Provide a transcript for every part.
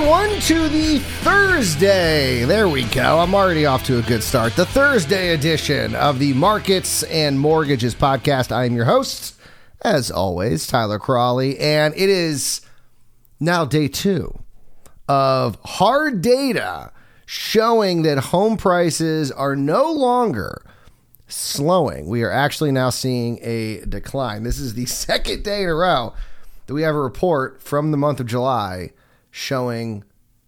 Everyone, to the Thursday. There we go. I'm already off to a good start. The Thursday edition of the Markets and Mortgages podcast. I am your host, as always, Tyler Crawley, and it is now day two of hard data showing that home prices are no longer slowing. We are actually now seeing a decline. This is the second day in a row that we have a report from the month of July showing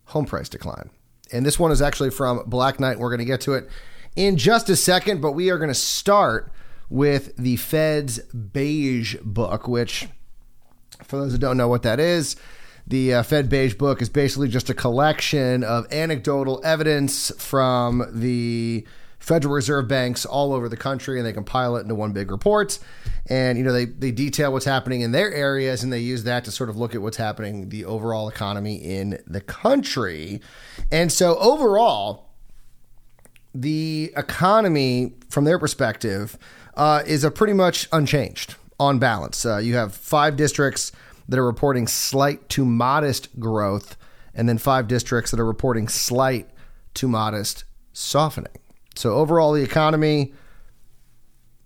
home price decline. And this one is actually from Black Knight. We're going to get to it in just a second, but we are going to start with the Fed's Beige Book, which, for those who don't know what that is, the uh, Fed Beige Book is basically just a collection of anecdotal evidence from the Federal Reserve banks all over the country, and they compile it into one big report. And you know they they detail what's happening in their areas, and they use that to sort of look at what's happening the overall economy in the country. And so overall, the economy from their perspective uh, is a pretty much unchanged on balance. Uh, you have five districts that are reporting slight to modest growth, and then five districts that are reporting slight to modest softening. So overall, the economy,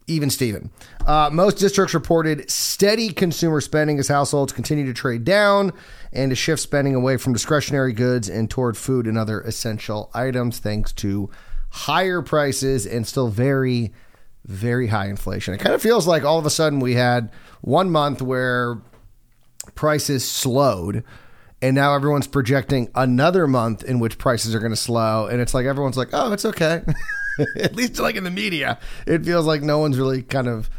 even Steven. Uh, most districts reported steady consumer spending as households continue to trade down and to shift spending away from discretionary goods and toward food and other essential items, thanks to higher prices and still very, very high inflation. It kind of feels like all of a sudden we had one month where prices slowed and now everyone's projecting another month in which prices are going to slow and it's like everyone's like oh it's okay. At least like in the media it feels like no one's really kind of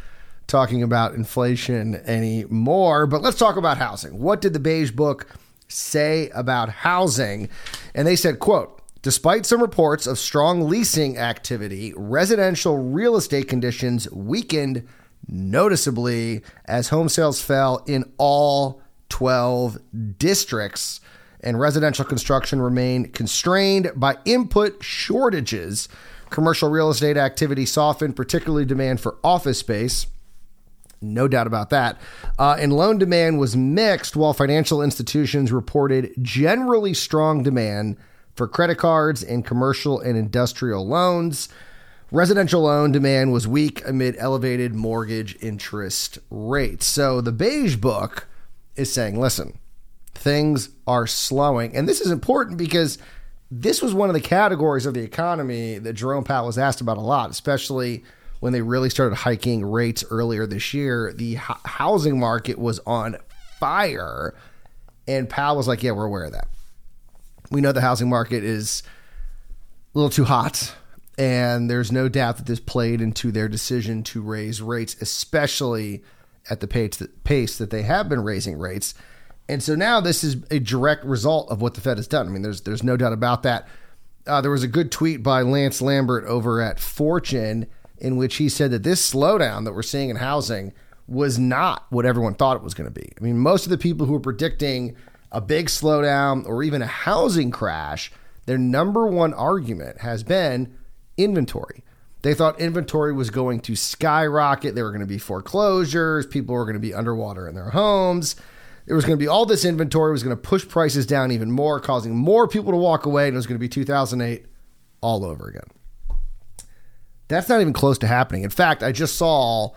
talking about inflation anymore. But let's talk about housing. What did the beige book say about housing? And they said quote Despite some reports of strong leasing activity, residential real estate conditions weakened noticeably as home sales fell in all 12 districts, and residential construction remained constrained by input shortages. Commercial real estate activity softened, particularly demand for office space. No doubt about that. Uh, and loan demand was mixed, while financial institutions reported generally strong demand for credit cards and commercial and industrial loans. Residential loan demand was weak amid elevated mortgage interest rates. So the Beige Book is saying, listen, things are slowing. And this is important because this was one of the categories of the economy that Jerome Powell was asked about a lot, especially when they really started hiking rates earlier this year. The h- housing market was on fire. And Powell was like, yeah, we're aware of that. We know the housing market is a little too hot. And there's no doubt that this played into their decision to raise rates, especially at the pace that, pace that they have been raising rates. And so now this is a direct result of what the Fed has done. I mean, there's there's no doubt about that. Uh, there was a good tweet by Lance Lambert over at Fortune in which he said that this slowdown that we're seeing in housing was not what everyone thought it was going to be. I mean, most of the people who were predicting a big slowdown or even a housing crash, their number one argument has been inventory. They thought inventory was going to skyrocket. There were going to be foreclosures. People were going to be underwater in their homes. There was going to be all this inventory was going to push prices down even more, causing more people to walk away. And it was going to be 2008 all over again. That's not even close to happening. In fact, I just saw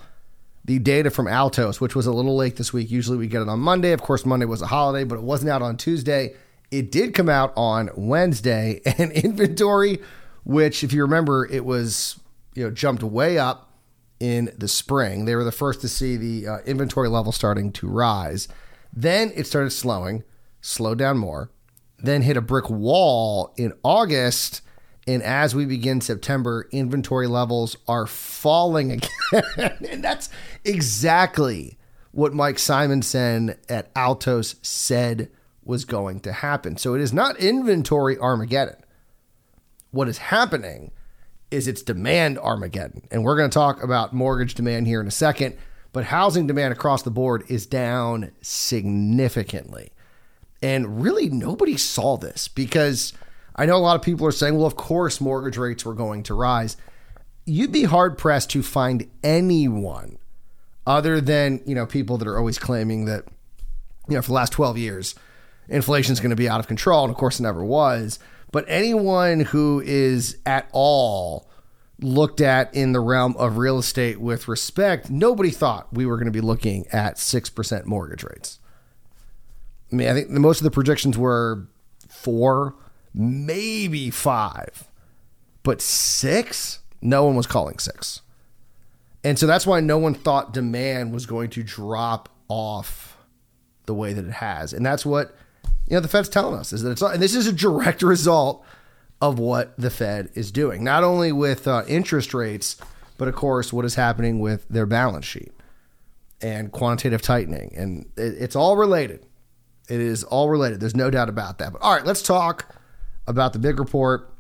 the data from Altos, which was a little late this week. Usually we get it on Monday. Of course, Monday was a holiday, but it wasn't out on Tuesday. It did come out on Wednesday, and inventory, which, if you remember, it was you know jumped way up in the spring. They were the first to see the uh, inventory level starting to rise. Then it started slowing, slowed down more, then hit a brick wall in August. And as we begin September, inventory levels are falling again. and that's exactly what Mike Simonsen at Altos said was going to happen. So it is not inventory Armageddon. What is happening is its demand Armageddon. And we're going to talk about mortgage demand here in a second, but housing demand across the board is down significantly. And really, nobody saw this because I know a lot of people are saying, well, of course, mortgage rates were going to rise. You'd be hard pressed to find anyone other than, you know, people that are always claiming that, you know, for the last 12 years, inflation's going to be out of control. And of course, it never was. But anyone who is at all looked at in the realm of real estate with respect, nobody thought we were going to be looking at 6% mortgage rates. I mean, I think the, most of the projections were four, maybe five, but six? No one was calling six. And so that's why no one thought demand was going to drop off the way that it has. And that's what you know the Fed's telling us is that it's all and this is a direct result of what the Fed is doing, not only with uh, interest rates, but of course what is happening with their balance sheet and quantitative tightening, and it, it's all related. It is all related. There's no doubt about that. But all right, let's talk about the big report.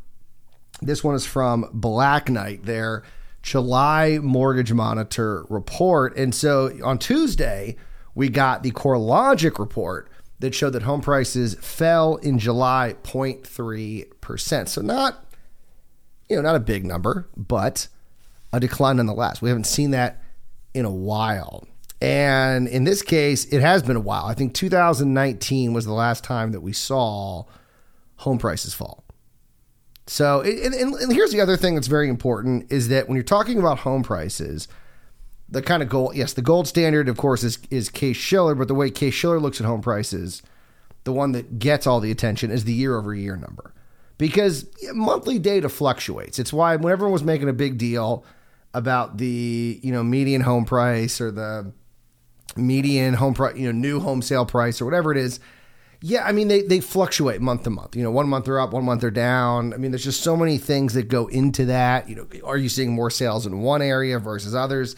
This one is from Black Knight, their July Mortgage Monitor report. And so on Tuesday, we got the CoreLogic report that showed that home prices fell in July 0.3%. So not you know, not a big number, but a decline nonetheless. We haven't seen that in a while. And in this case, it has been a while. I think 2019 was the last time that we saw home prices fall. So, and, and, and, here's the other thing that's very important is that when you're talking about home prices, the kind of gold, yes, the gold standard, of course, is is Case Shiller, but the way Case Shiller looks at home prices, the one that gets all the attention is the year over year number, because monthly data fluctuates. It's why when everyone was making a big deal about the you know median home price or the median home price, you know, new home sale price or whatever it is. Yeah, I mean they they fluctuate month to month. You know, one month they're up, one month they're down. I mean, there's just so many things that go into that. You know, are you seeing more sales in one area versus others?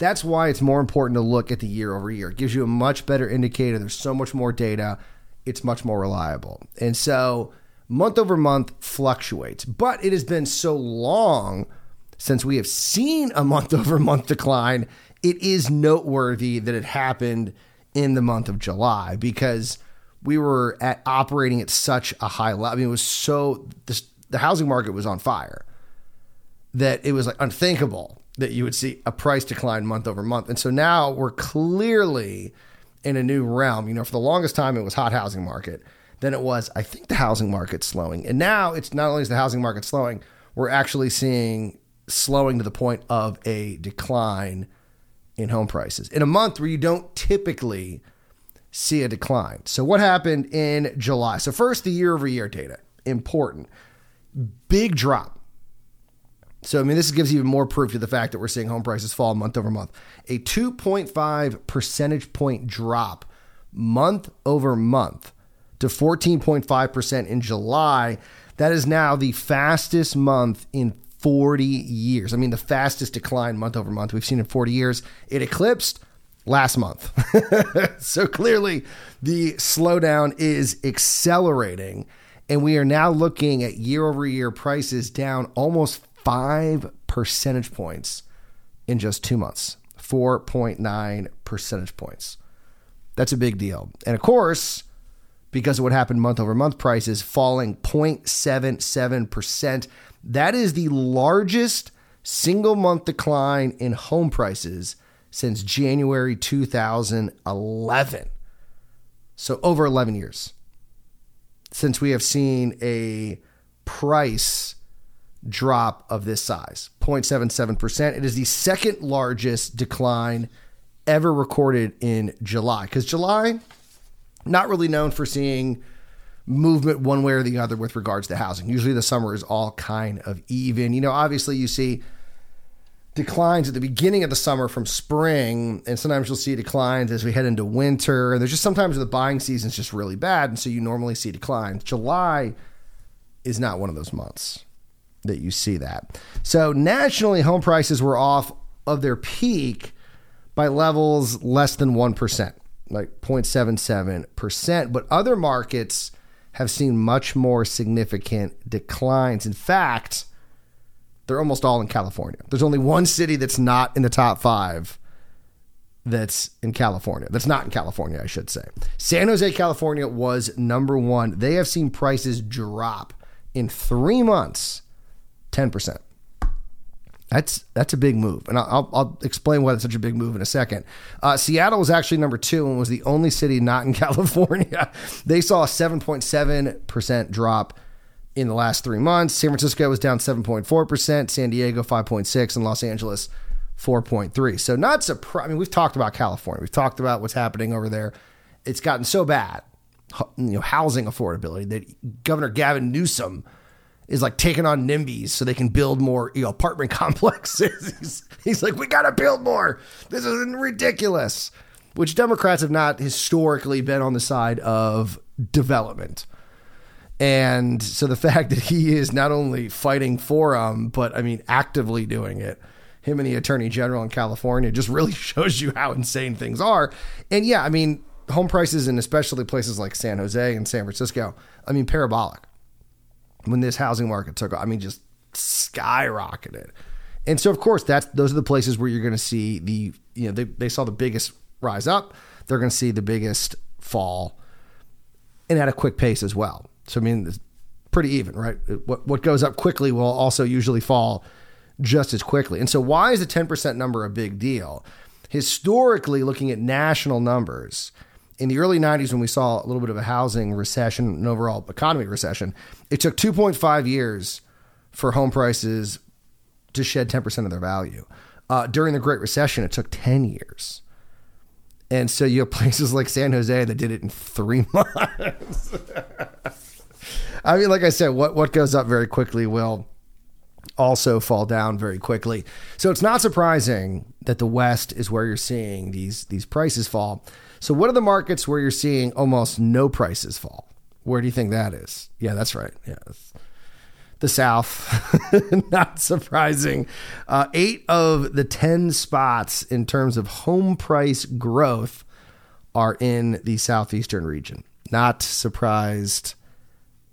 That's why it's more important to look at the year over year. It gives you a much better indicator. There's so much more data. It's much more reliable. And so month over month fluctuates. But it has been so long since we have seen a month over month decline it is noteworthy that it happened in the month of July because we were at operating at such a high level. I mean, it was so this, the housing market was on fire that it was like unthinkable that you would see a price decline month over month. And so now we're clearly in a new realm. You know, for the longest time it was hot housing market. Then it was, I think the housing market's slowing. And now it's not only is the housing market slowing, we're actually seeing slowing to the point of a decline in home prices in a month where you don't typically see a decline. So, what happened in July? So, first, the year over year data, important. Big drop. So, I mean, this gives even more proof to the fact that we're seeing home prices fall month over month. A 2.5 percentage point drop month over month to 14.5% in July. That is now the fastest month in 40 years. I mean, the fastest decline month over month we've seen in 40 years. It eclipsed last month. so clearly, the slowdown is accelerating. And we are now looking at year over year prices down almost five percentage points in just two months 4.9 percentage points. That's a big deal. And of course, because of what happened month over month, prices falling 0.77%. That is the largest single month decline in home prices since January 2011. So, over 11 years since we have seen a price drop of this size 0.77%. It is the second largest decline ever recorded in July because July, not really known for seeing movement one way or the other with regards to housing. Usually the summer is all kind of even. You know, obviously you see declines at the beginning of the summer from spring, and sometimes you'll see declines as we head into winter. And there's just sometimes the buying season is just really bad, and so you normally see declines. July is not one of those months that you see that. So nationally, home prices were off of their peak by levels less than 1%, like 0.77%. But other markets have seen much more significant declines. In fact, they're almost all in California. There's only one city that's not in the top five that's in California. That's not in California, I should say. San Jose, California was number one. They have seen prices drop in three months 10%. That's that's a big move, and I'll, I'll explain why it's such a big move in a second. Uh, Seattle was actually number two and was the only city not in California. they saw a seven point seven percent drop in the last three months. San Francisco was down seven point four percent, San Diego five point six, and Los Angeles four point three. So not surprised. I mean, we've talked about California. We've talked about what's happening over there. It's gotten so bad, you know, housing affordability that Governor Gavin Newsom is like taking on NIMBYs so they can build more you know, apartment complexes. he's, he's like, we got to build more. This is ridiculous. Which Democrats have not historically been on the side of development. And so the fact that he is not only fighting for them, but I mean, actively doing it, him and the attorney general in California just really shows you how insane things are. And yeah, I mean, home prices in especially places like San Jose and San Francisco, I mean, parabolic when this housing market took off. I mean, just skyrocketed. And so, of course, that's those are the places where you're going to see the you know they they saw the biggest rise up. They're going to see the biggest fall, and at a quick pace as well. So I mean, it's pretty even, right? What what goes up quickly will also usually fall just as quickly. And so, why is the 10% number a big deal? Historically, looking at national numbers, in the early 90s when we saw a little bit of a housing recession and overall economy recession, it took 2.5 years for home prices to shed 10% of their value. Uh, during the Great Recession, it took 10 years. And so you have places like San Jose that did it in three months. I mean, like I said, what, what goes up very quickly will also fall down very quickly. So it's not surprising that the West is where you're seeing these these prices fall. So, what are the markets where you're seeing almost no prices fall? Where do you think that is? Yeah, that's right. Yeah. The South, not surprising. Uh, eight of the 10 spots in terms of home price growth are in the Southeastern region. Not surprised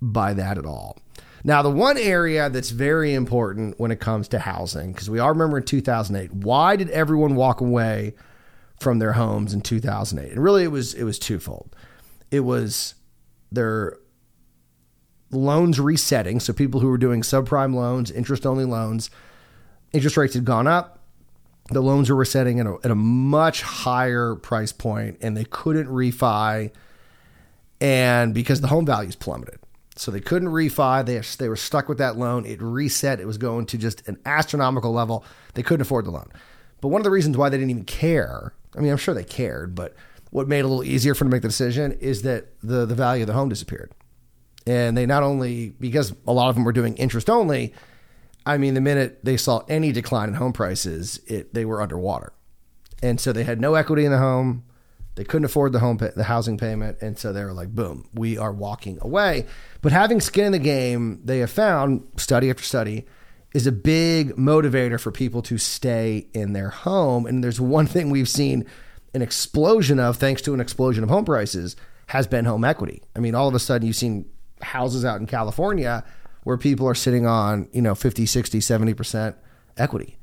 by that at all. Now, the one area that's very important when it comes to housing, because we all remember in 2008, why did everyone walk away from their homes in 2008. And really it was it was twofold. It was their loans resetting, so people who were doing subprime loans, interest only loans, interest rates had gone up. The loans were resetting at a, at a much higher price point and they couldn't refi and because the home values plummeted. So they couldn't refi. They, they were stuck with that loan. It reset. It was going to just an astronomical level. They couldn't afford the loan. But one of the reasons why they didn't even care I mean, I'm sure they cared, but what made it a little easier for them to make the decision is that the the value of the home disappeared. And they not only because a lot of them were doing interest only, I mean, the minute they saw any decline in home prices, it they were underwater. And so they had no equity in the home. They couldn't afford the home the housing payment, and so they were like, "Boom, we are walking away." But having skin in the game, they have found study after study is a big motivator for people to stay in their home. And there's one thing we've seen an explosion of, thanks to an explosion of home prices, has been home equity. I mean, all of a sudden you've seen houses out in California where people are sitting on, you know, 50, 60, 70% equity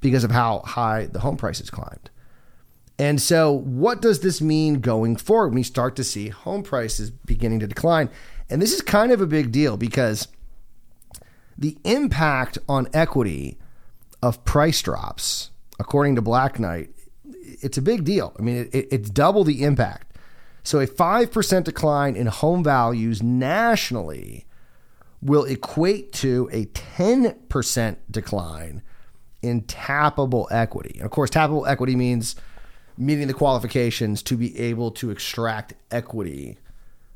because of how high the home prices climbed. And so, what does this mean going forward? when We start to see home prices beginning to decline. And this is kind of a big deal because the impact on equity of price drops, according to Black Knight, it's a big deal. I mean, it, it's double the impact. So a 5% decline in home values nationally will equate to a 10% decline in tappable equity. And of course, tappable equity means meeting the qualifications to be able to extract equity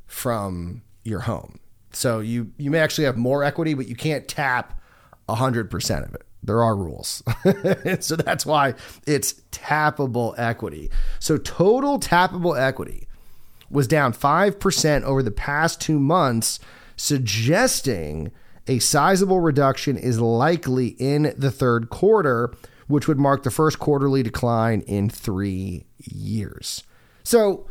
from your home. So you you may actually have more equity, but you can't tap hundred percent of it. There are rules. so that's why it's tappable equity. So total tappable equity was down 5% over the past two months, suggesting a sizable reduction is likely in the third quarter, which would mark the first quarterly decline in three years. So,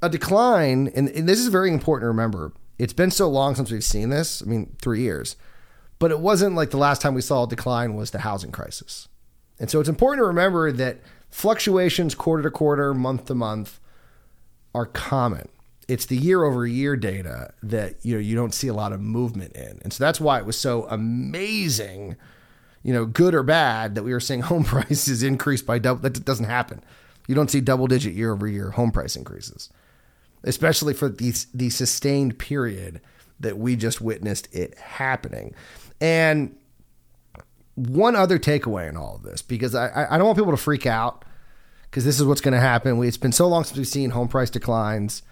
a decline, and, and this is very important to remember it's been so long since we've seen this. I mean, three years. But it wasn't like the last time we saw a decline was the housing crisis. And so it's important to remember that fluctuations quarter to quarter, month to month are common. It's the year over year data that you know you don't see a lot of movement in. And so that's why it was so amazing you know, good or bad, that we were seeing home prices increase by double. That doesn't happen. You don't see double digit year over year home price increases, especially for the, the sustained period that we just witnessed it happening. And one other takeaway in all of this, because I, I don't want people to freak out, because this is what's going to happen. We, it's been so long since we've seen home price declines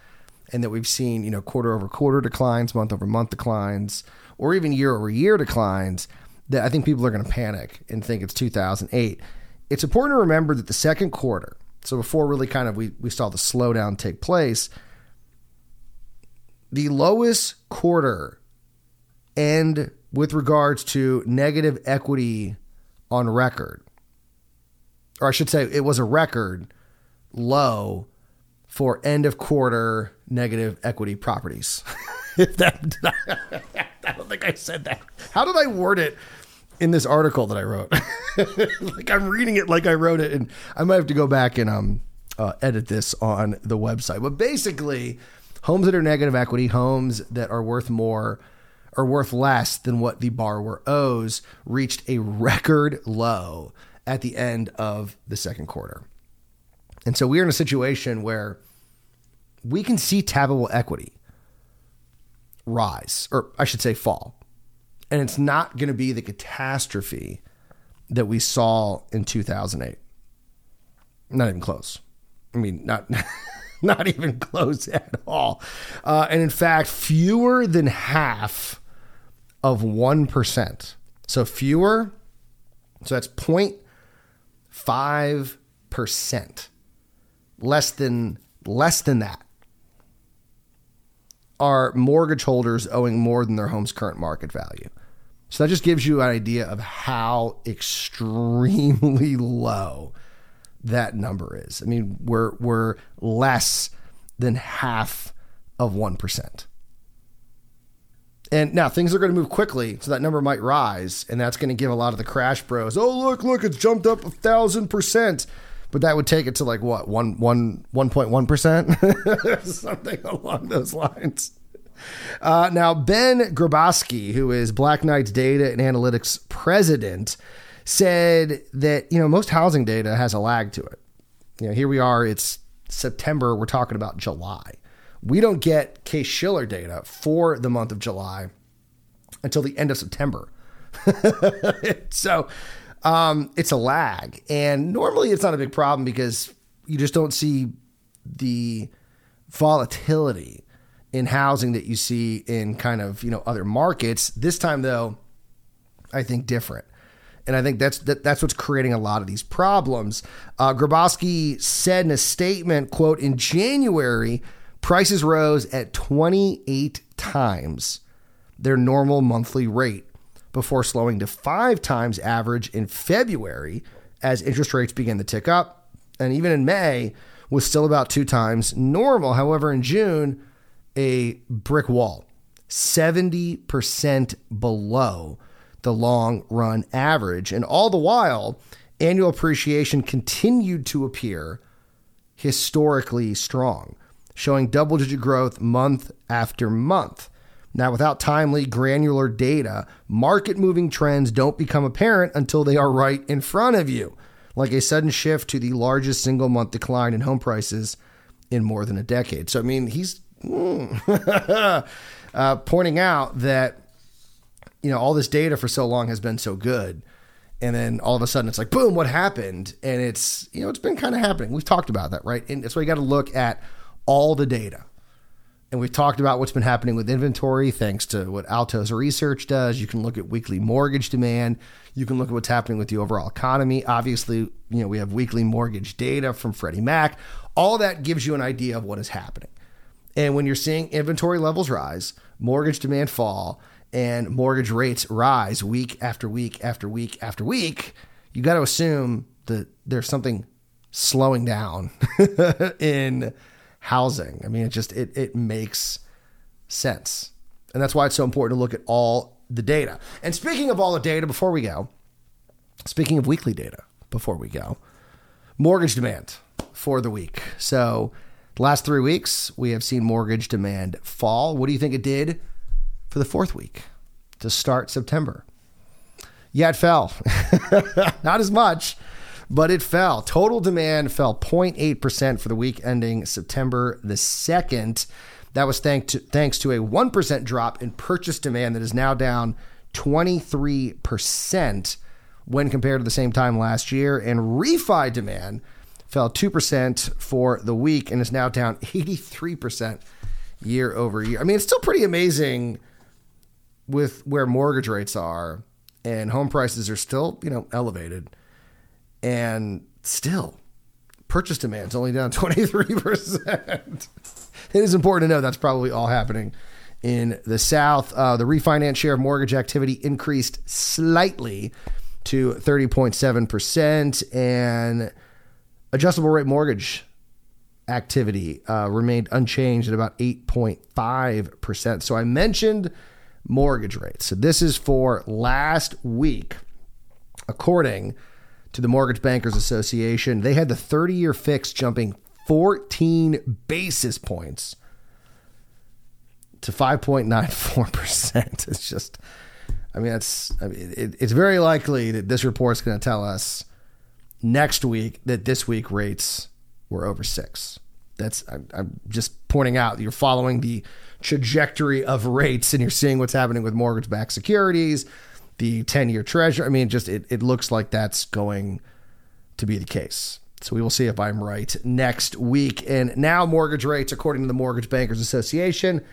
and that we've seen, you know, quarter over quarter declines, month over month declines, or even year over year declines that I think people are going to panic and think it's 2008. It's important to remember that the second quarter, so before really kind of we, we saw the slowdown take place, the lowest quarter and with regards to negative equity on record, or I should say, it was a record low for end of quarter negative equity properties. if that, I don't think I said that. How did I word it in this article that I wrote? like I'm reading it like I wrote it, and I might have to go back and um uh, edit this on the website. But basically, homes that are negative equity, homes that are worth more or worth less than what the borrower owes, reached a record low at the end of the second quarter. And so we're in a situation where we can see tappable equity rise, or I should say fall. And it's not going to be the catastrophe that we saw in 2008. Not even close. I mean, not not even close at all. Uh, and in fact, fewer than half of 1%. So fewer, so that's 0.5%. Less than less than that are mortgage holders owing more than their home's current market value. So that just gives you an idea of how extremely low that number is. I mean, we're we're less than half of 1%. And now things are going to move quickly, so that number might rise, and that's going to give a lot of the crash bros, oh look, look, it's jumped up a thousand percent. But that would take it to like what one one one point one percent, something along those lines. Uh, now Ben Graboske, who is Black Knight's data and analytics president, said that you know most housing data has a lag to it. You know, here we are, it's September, we're talking about July. We don't get Case Shiller data for the month of July until the end of September. so um, it's a lag. And normally it's not a big problem because you just don't see the volatility in housing that you see in kind of, you know, other markets. This time though, I think different. And I think that's that, that's what's creating a lot of these problems. Uh, Graboske said in a statement, "quote In January, prices rose at 28 times their normal monthly rate, before slowing to five times average in February as interest rates began to tick up. And even in May, was still about two times normal. However, in June, a brick wall, 70% below the long run average. And all the while, annual appreciation continued to appear historically strong, showing double digit growth month after month. Now, without timely, granular data, market moving trends don't become apparent until they are right in front of you, like a sudden shift to the largest single month decline in home prices in more than a decade. So, I mean, he's mm, uh, pointing out that, you know, all this data for so long has been so good. And then all of a sudden it's like, boom, what happened? And it's, you know, it's been kind of happening. We've talked about that, right? And that's why you got to look at all the data and we've talked about what's been happening with inventory thanks to what Altos Research does. You can look at weekly mortgage demand. You can look at what's happening with the overall economy. Obviously, you know, we have weekly mortgage data from Freddie Mac. All that gives you an idea of what is happening. And when you're seeing inventory levels rise, mortgage demand fall, and mortgage rates rise week after week after week after week, you got to assume that there's something slowing down in housing. I mean, it just it it makes sense. And that's why it's so important to look at all the data. And speaking of all the data before we go, speaking of weekly data before we go, mortgage demand for the week. So, the last 3 weeks we have seen mortgage demand fall. What do you think it did for the fourth week to start September? Yeah, it fell. Not as much, but it fell. Total demand fell 0.8% for the week ending September the 2nd. That was thanks to, thanks to a 1% drop in purchase demand that is now down 23% when compared to the same time last year. And refi demand fell 2% for the week and is now down 83% year over year. I mean, it's still pretty amazing with where mortgage rates are and home prices are still, you know, elevated. And still, purchase demand is only down 23%. it is important to know that's probably all happening in the South. Uh, the refinance share of mortgage activity increased slightly to 30.7%, and adjustable rate mortgage activity uh, remained unchanged at about 8.5%. So I mentioned mortgage rates. So this is for last week, according to the Mortgage Bankers Association. They had the 30 year fix jumping 14 basis points to 5.94%. It's just, I mean, it's, I mean, it, it's very likely that this report's going to tell us next week that this week rates were over six. That's, I'm, I'm just pointing out you're following the trajectory of rates and you're seeing what's happening with mortgage backed securities, the 10 year treasury. I mean, just it, it looks like that's going to be the case. So we will see if I'm right next week. And now mortgage rates, according to the Mortgage Bankers Association,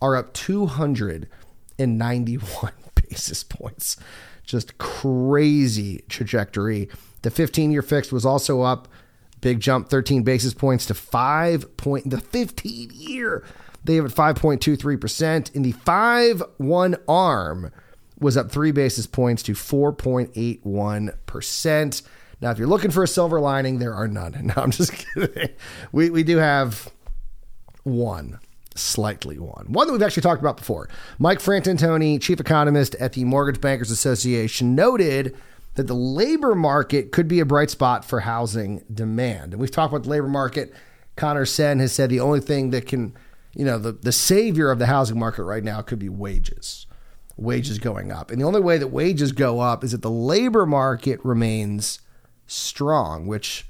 are up 291 basis points. Just crazy trajectory. The 15 year fixed was also up, big jump, 13 basis points to 5 point. The 15 year, they have at 5.23%. In the 5 1 arm, was up three basis points to 4.81%. Now, if you're looking for a silver lining, there are none. No, I'm just kidding. We, we do have one, slightly one. One that we've actually talked about before. Mike Fratantoni, chief economist at the Mortgage Bankers Association, noted that the labor market could be a bright spot for housing demand. And we've talked about the labor market. Connor Sen has said the only thing that can, you know, the, the savior of the housing market right now could be wages, wages going up. And the only way that wages go up is that the labor market remains strong, which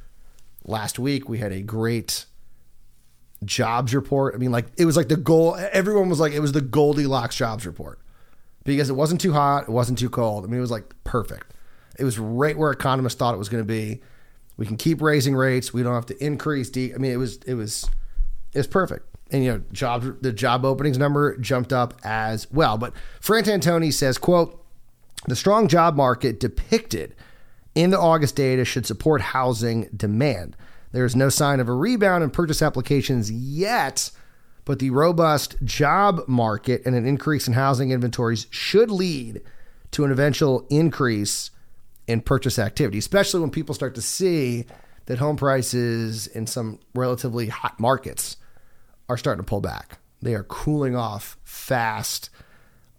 last week we had a great jobs report. I mean, like it was like the goal. Everyone was like, it was the Goldilocks jobs report because it wasn't too hot, it wasn't too cold. I mean, it was like perfect. It was right where economists thought it was going to be. We can keep raising rates. We don't have to increase. De- I mean, it was it was it was perfect. And you know, job the job openings number jumped up as well. But Fratantoni says, "quote The strong job market depicted in the August data should support housing demand. There is no sign of a rebound in purchase applications yet." But the robust job market and an increase in housing inventories should lead to an eventual increase in purchase activity, especially when people start to see that home prices in some relatively hot markets are starting to pull back. They are cooling off fast.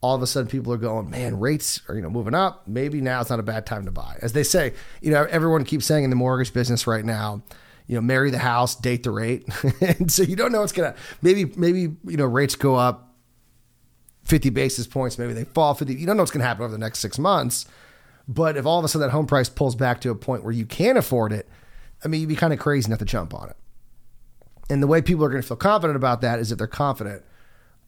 All of a sudden, people are going, man, rates are you know moving up. Maybe now it's not a bad time to buy. As they say, you know, everyone keeps saying in the mortgage business right now, you know, marry the house, date the rate, and so you don't know what's gonna. Maybe maybe you know rates go up fifty basis points. Maybe they fall fifty. You don't know what's gonna happen over the next six months. But if all of a sudden that home price pulls back to a point where you can't afford it, I mean, you'd be kind of crazy not to jump on it. And the way people are going to feel confident about that is if they're confident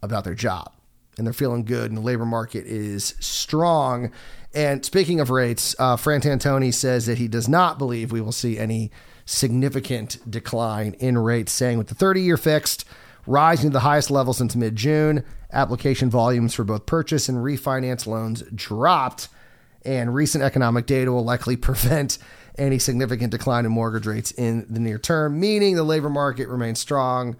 about their job and they're feeling good and the labor market is strong. And speaking of rates, uh, Fratantoni says that he does not believe we will see any significant decline in rates, saying with the 30 year fixed rising to the highest level since mid June, application volumes for both purchase and refinance loans dropped and recent economic data will likely prevent any significant decline in mortgage rates in the near term, meaning the labor market remains strong.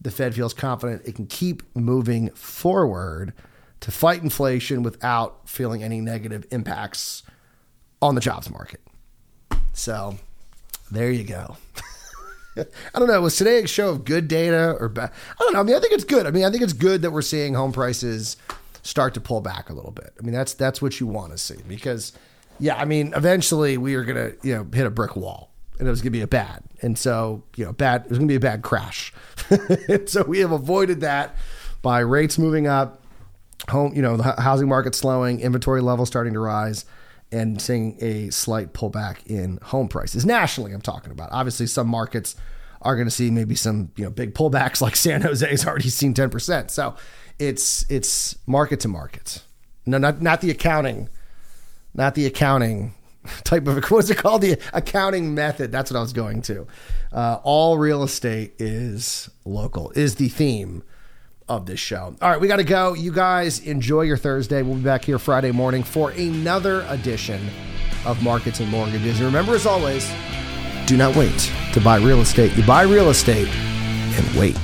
The Fed feels confident it can keep moving forward to fight inflation without feeling any negative impacts on the jobs market. So there you go. I don't know. Was today a show of good data or bad? I don't know. I mean, I think it's good. I mean, I think it's good that we're seeing home prices start to pull back a little bit. I mean, that's that's what you want to see because, yeah, I mean, eventually we are gonna you know hit a brick wall and it was gonna be a bad, and so you know bad it was gonna be a bad crash, so we have avoided that by rates moving up, home you know the housing market slowing, inventory levels starting to rise, and seeing a slight pullback in home prices. Nationally, I'm talking about. Obviously, some markets are going to see maybe some you know big pullbacks, like San Jose has already seen 10%. So it's it's market to market. No, not not the accounting, not the accounting type of what's it called? The accounting method. That's what I was going to. Uh, all real estate is local. Is the theme of this show. All right, we got to go. You guys enjoy your Thursday. We'll be back here Friday morning for another edition of Markets and Mortgages. And remember, as always, do not wait to buy real estate. You buy real estate and wait.